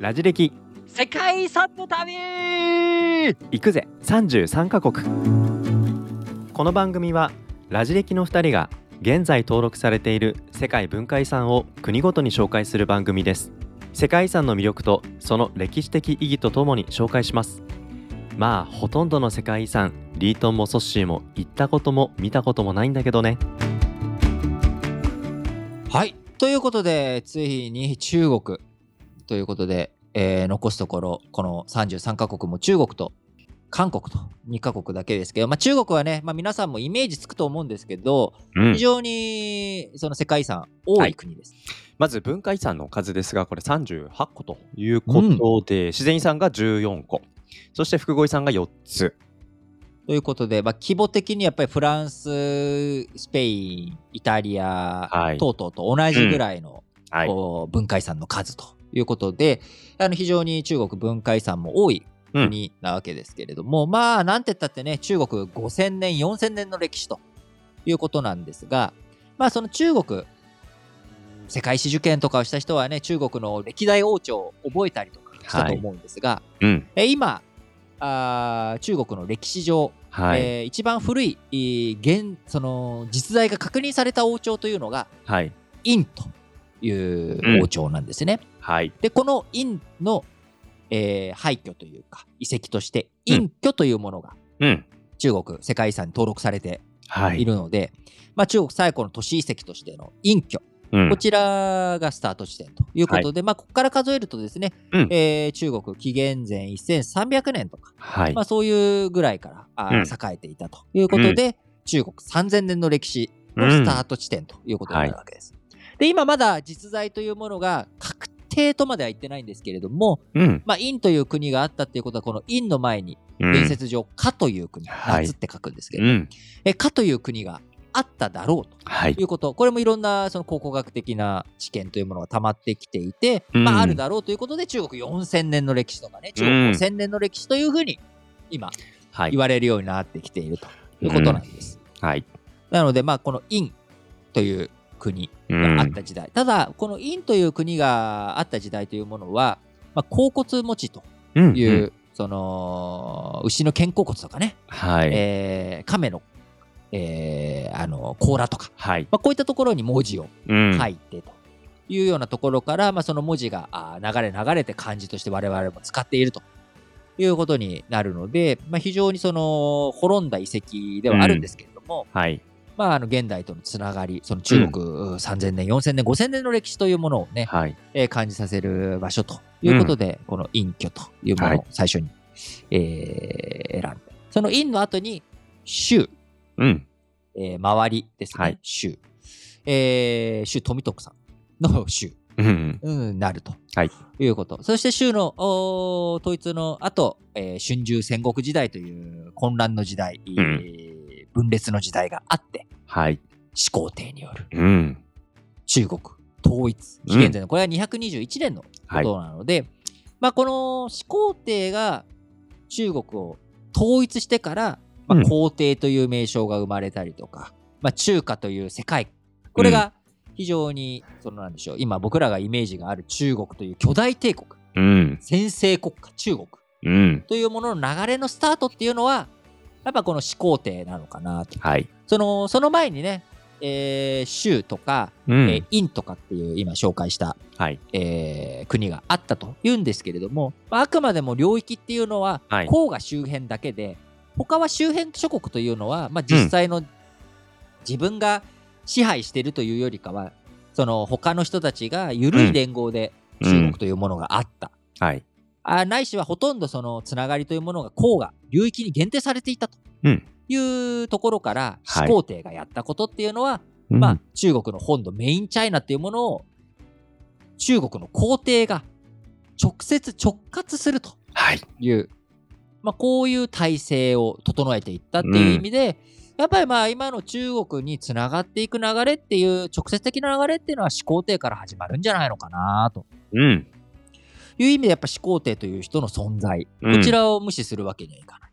ラジ歴。世界遺産の旅。行くぜ。33カ国。この番組はラジ歴の2人が現在登録されている世界文化遺産を国ごとに紹介する番組です。世界遺産の魅力とその歴史的意義とともに紹介します。まあほとんどの世界遺産リートンもソッシーも行ったことも見たこともないんだけどね。はい。ということでついに中国ということで、えー残すところこの33カ国も中国と韓国と2カ国だけですけど、まあ、中国はね、まあ、皆さんもイメージつくと思うんですけど、うん。非常にその世界遺産多い国です。まず文化遺産の数ですがこれ38個ということで、自然遺産が14個そして複合遺産が4つ。ということで、まあ、規模的にやっぱりフランス、スペイン、イタリア、はい。等々と同じぐらいの、はい。こう文化遺産の数ということで、あの非常に中国文化遺産も多い国なわけですけれども、まあなんて言ったってね、中国5000年、4000年の歴史ということなんですが、まあその中国、世界史受験とかをした人はね、中国の歴代王朝を覚えたりとかしたと思うんですが、うん。え今あー中国の歴史上、はい、えー一番古い、えー現その実在が確認された王朝というのがはい。殷という王朝なんですね。はい。でこの殷の、えー廃墟というか遺跡として殷墟というものがうん。中国世界遺産に登録されてはい。いるので、まあ、中国最古の都市遺跡としての殷墟うん。こちらがスタート地点ということで、まあ、ここから数えるとですね、うん。えー中国紀元前1300年とか、はい。まあ、そういうぐらいからあうん。ー栄えていたということで、中国3000年の歴史のスタート地点ということになるわけです。で今まだ実在というものが確定とまでは言ってないんですけれども、うん。まあ、殷という国があったっていうことはこの殷の前にうん。伝説上夏という国、はい。夏って書くんですけど、うん。え夏という国があっただろうと。はい。いうこと、これもいろんなその考古学的な知見というものが溜まってきていて、うん。まあ、あるだろうということで、中国4000年の歴史とかね、中国5000年の歴史というふうに今、はい。言われるようになってきているということなんです。はい。なので、まあ、この殷という国があった時代、ただ、この殷という国があった時代というものは、まあ、甲骨文字とうんいう、ん。その牛の肩甲骨とかね、はい。えー亀の、えーあの甲羅とか、はい。まあ、こういったところに文字をうん。書いてというようなところから、まあ、その文字が流れ流れて漢字として我々も使っているということになるので、まあ、非常にその滅んだ遺跡ではあるんですけれども、はいまあ、あの現代とのつながりその中国3000年4000年5000年の歴史というものをね、はい。えー感じさせる場所ということで、この隠居というものを最初に、えー選んで。その陰の後に州。うん。えー周りですね、はい。州。えー、州富徳さんの州、うんうん、なると、はい。い、うこと。そして州の統一の後、えー春秋戦国時代という混乱の時代、えー分裂の時代があって、はい。始皇帝による。うん。中国統一、紀元前の、これは221年のこはいとなので、まあ、この始皇帝が中国を統一してから、まあ、うん。皇帝という名称が生まれたりとか、まあ、中華という世界これが非常にそのなんでしょう今僕らがイメージがある中国という巨大帝国うん。先制国家中国うん。というものの流れのスタートっていうのはやっぱこの始皇帝なのかなと。はい。そのその前にね、えー州とか、うえーん殷とかっていう今紹介したはい。えー国があったというんですけれども、まああくまでも領域っていうのははい。黄河周辺だけで、他は周辺諸国というのは、まあ、実際の自分が支配しているというよりかは、その他の人たちが緩い連合で中国というものがあった。はい。あないしはほとんどそのつながりというものが黄河流域に限定されていたとうん。いうところからはい。始皇帝がやったことっていうのは、うん。まあ、中国の本土メインチャイナっていうものを中国の皇帝が直接直轄するとはい。いう、まあ、こういう体制を整えていったっていう意味で、やっぱりまあ今の中国につながっていく流れっていう直接的な流れっていうのは始皇帝から始まるんじゃないのかなと。うんいう意味でやっぱ始皇帝という人の存在、うん。こちらを無視するわけにはいかない。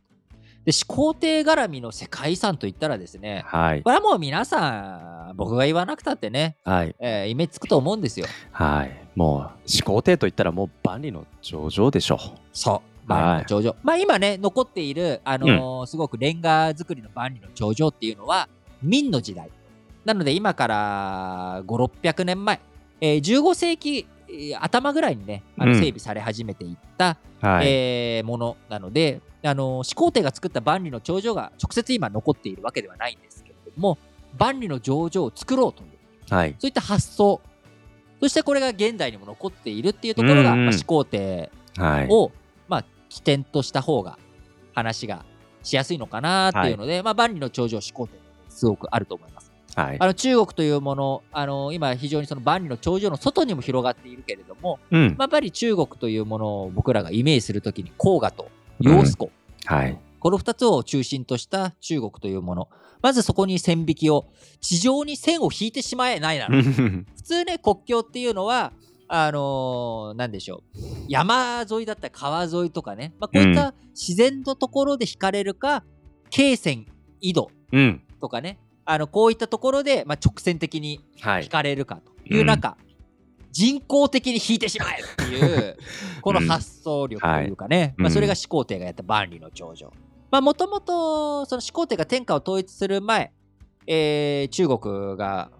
で始皇帝絡みの世界遺産といったらですねはい。これはもう皆さん僕が言わなくたってね、はい。えーイメージつくと思うんですよ。はい。もう始皇帝といったらもう万里の長城でしょそう。万里の長城、まあ今ね残っている、あのーすごくレンガ造りの万里の長城っていうのは明の時代。なので今から5600年前、えー15世紀えー頭ぐらいにねあのうん。整備され始めていった、はい、えーものなので、あのー始皇帝が作った万里の長城が直接今残っているわけではないんですけれども万里の長城を作ろうというはい。そういった発想そしてこれが現代にも残っているっていうところが、うんうん。まあ、始皇帝はい。を、まあ、起点とした方が話がしやすいのかなっていうので、まあ、万里の長城始皇帝すごくあると思います。はい。あの中国というもの、あの今非常にその万里の長城の外にも広がっているけれども、うん。まあ、やっぱり中国というものを僕らがイメージするときに黄河と揚子湖、はい。この2つを中心とした中国というもの、まずそこに線引きを、地上に線を引いてしまえないなら、普通ね、国境っていうのは、あのーなんでしょう、山沿いだったり川沿いとかね、まあ、こういった自然のところで引かれるか、経線、緯度うん。とかね、あのこういったところで、まあ、直線的にはい。引かれるかという中、人工的に引いてしまえっていう、この発想力というかね、うん。まあ、それが始皇帝がやった万里の長城。まあ、もともと、その始皇帝が天下を統一する前、えー中国が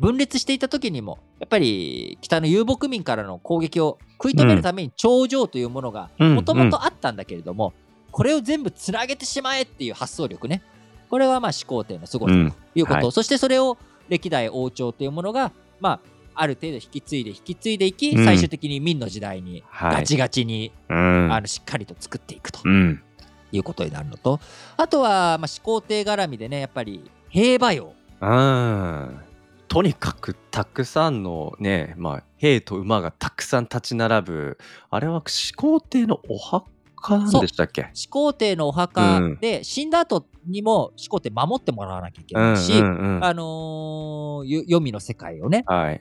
分裂していた時にも、やっぱり北の遊牧民からの攻撃を食い止めるために長城というものがうん。もともとあったんだけれども、これを全部つなげてしまえっていう発想力ね。これはまあ始皇帝の凄さうん。ということ、はい。そしてそれを歴代王朝というものが、まあ、ある程度引き継いで引き継いでいき、うん。最終的に明の時代にはい。ガチガチに、うん。あのしっかりと作っていくとうん。いうことになるのと、あとは、まあ、始皇帝絡みでね、やっぱり兵馬俑。うんとにかくたくさんのね、まあ、兵と馬がたくさん立ち並ぶあれは始皇帝のお墓なんでしたっけ？始皇帝のお墓で、死んだ後にも始皇帝守ってもらわなきゃいけないし、うんうんうん。あのーよ黄泉の世界をね、はい。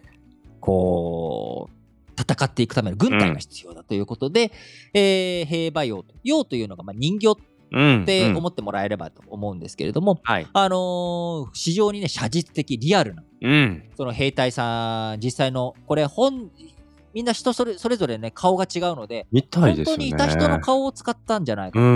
こう、戦っていくための軍隊が必要だということで、えー兵馬俑と。俑というのがまあ人形うんってうん。思ってもらえればと思うんですけれども、はい。あのー非常にね、写実的、リアルな、うん。その兵隊さん、実際の、これ本、みんな人それそれぞれね、顔が違うので、みたい本でね。当にいた人の顔を使ったんじゃないか。うんうんう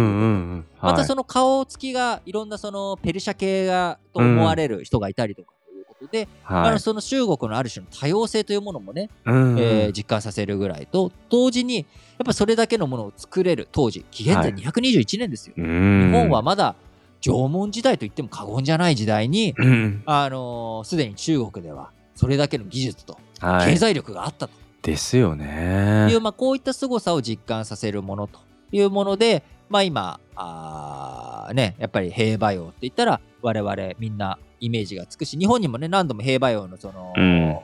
ん。はい。またその顔つきがいろんなそのペルシャ系がと思われる人がいたりとかということで、あはい。のその中国のある種の多様性というものもね、うんうん。えー実感させるぐらいと同時にやっぱそれだけのものを作れる当時紀元前はい。221年ですよ、うん。日本はまだ縄文時代と言っても過言じゃない時代にうん。あのーすでに中国ではそれだけの技術とはい。経済力があったとですよね。いう、まあ、こういった凄さを実感させるものというもので、まあ、今あーねやっぱり兵馬俑って言ったら我々みんなイメージがつくし日本にもね何度も兵馬俑のその、うん。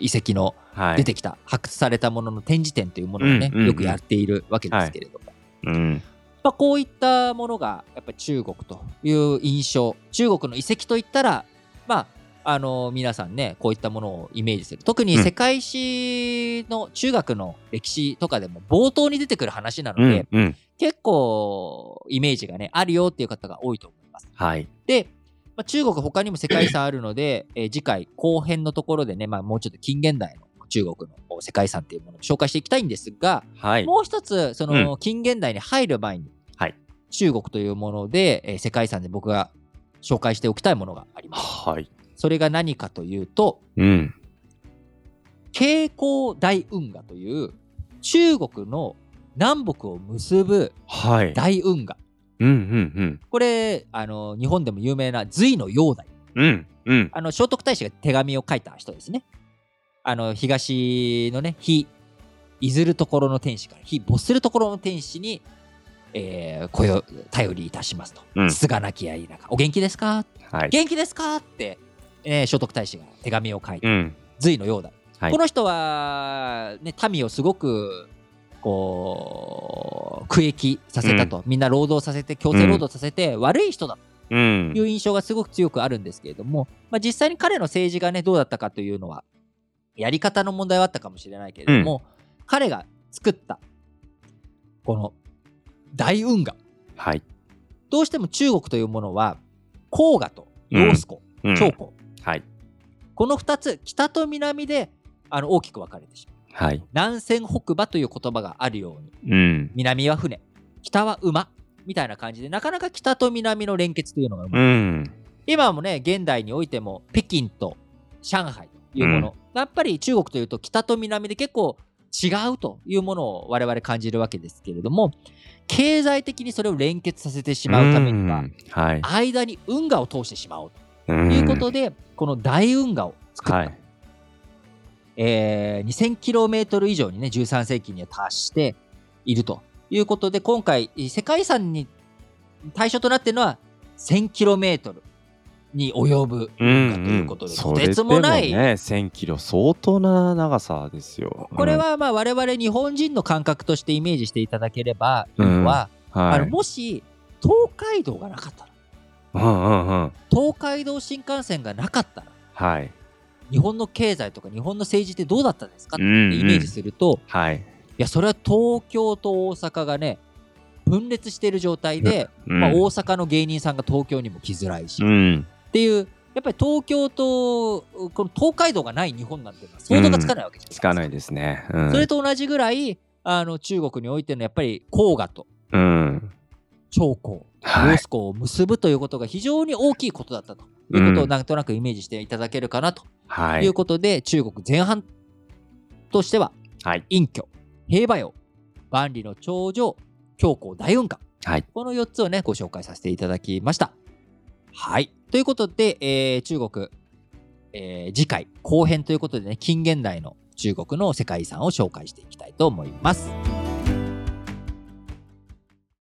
遺跡のはい。出てきた、発掘されたものの展示展というものをね、うんうんうん。よくやっているわけですけれども、うん。まあ、こういったものがやっぱり中国という印象中国の遺跡といったらまああの皆さんねこういったものをイメージする。特にうん世界史の中学の歴史とかでも冒頭に出てくる話なのうで、んうん。結構イメージがねあるよっていう方が多いと思います。はい。で、まあ、中国他にも世界遺産あるので、えー次回後編のところでね、まあ、もうちょっと近現代の中国の世界遺産っていうものを紹介していきたいんですが、はい。もう一つその近現代に入る前に、はい。中国というもので、えー世界遺産で僕が紹介しておきたいものがあります。はいそれが何かというとうん。慶光大運河という中国の南北を結ぶはい。大運河。うんうんこれあの日本でも有名な隋の煬帝うんうん。うんあの聖徳太子が手紙を書いた人ですね。あの東のね、非いずるところの天使から非没するところの天使に、えー、こよ頼りいたしますと。うん。つがなきゃいいなか。お元気ですか？はい。元気ですか？って、えー聖徳太子が手紙を書いた。うん。隋の煬帝。はい。この人は、ね、民をすごくこう苦役させたと、みんな労働させて強制労働させて、悪い人だ。うん。という印象がすごく強くあるんですけれども、まあ、実際に彼の政治がねどうだったかというのはやり方の問題はあったかもしれないけれども、彼が作ったこの大運河。はい。どうしても中国というものは黄河と揚子うん。長江、はい。この2つ北と南であの大きく分かれてしまうはい。南船北馬という言葉があるようにうん。南は船北は馬みたいな感じでなかなか北と南の連結というのがうまいうん。今もね現代においても北京と上海というもの、やっぱり中国というと北と南で結構違うというものを我々感じるわけですけれども経済的にそれを連結させてしまうためにはうんはい。間に運河を通してしまおうとということで、この大運河を作った、はい。えー 2000km 以上にね13世紀には達しているということで今回世界遺産に対象となっているのは 1000km に及ぶ運河ということで、とてつもない、ね、1000キロ相当な長さですよ。これはまあ我々日本人の感覚としてイメージしていただければいいのは、うん、はい。あのもし東海道がなかったらうんうんうん。東海道新幹線がなかったらはい。日本の経済とか日本の政治ってどうだったんですかってうんうんイメージすると、はい。いやそれは東京と大阪がね分裂している状態で、うんまあ、大阪の芸人さんが東京にも来づらいし、っうん。ていうやっぱり東京とこの東海道がない日本なんていうのは想像がつかないわけじゃないですか。つかないですね。うん。それと同じぐらいあの中国においてのやっぱり黄河とうん。長江、はい揚子江を結ぶということが非常に大きいことだったということをなんとなくイメージしていただけるかなとはい。いうことで、中国前半としてははい。隠居、平和陽、万里の長城、強行大運河。はい。この4つをね、ご紹介させていただきました。はい。ということで、えー中国、えー次回後編ということでね、近現代の中国の世界遺産を紹介していきたいと思います。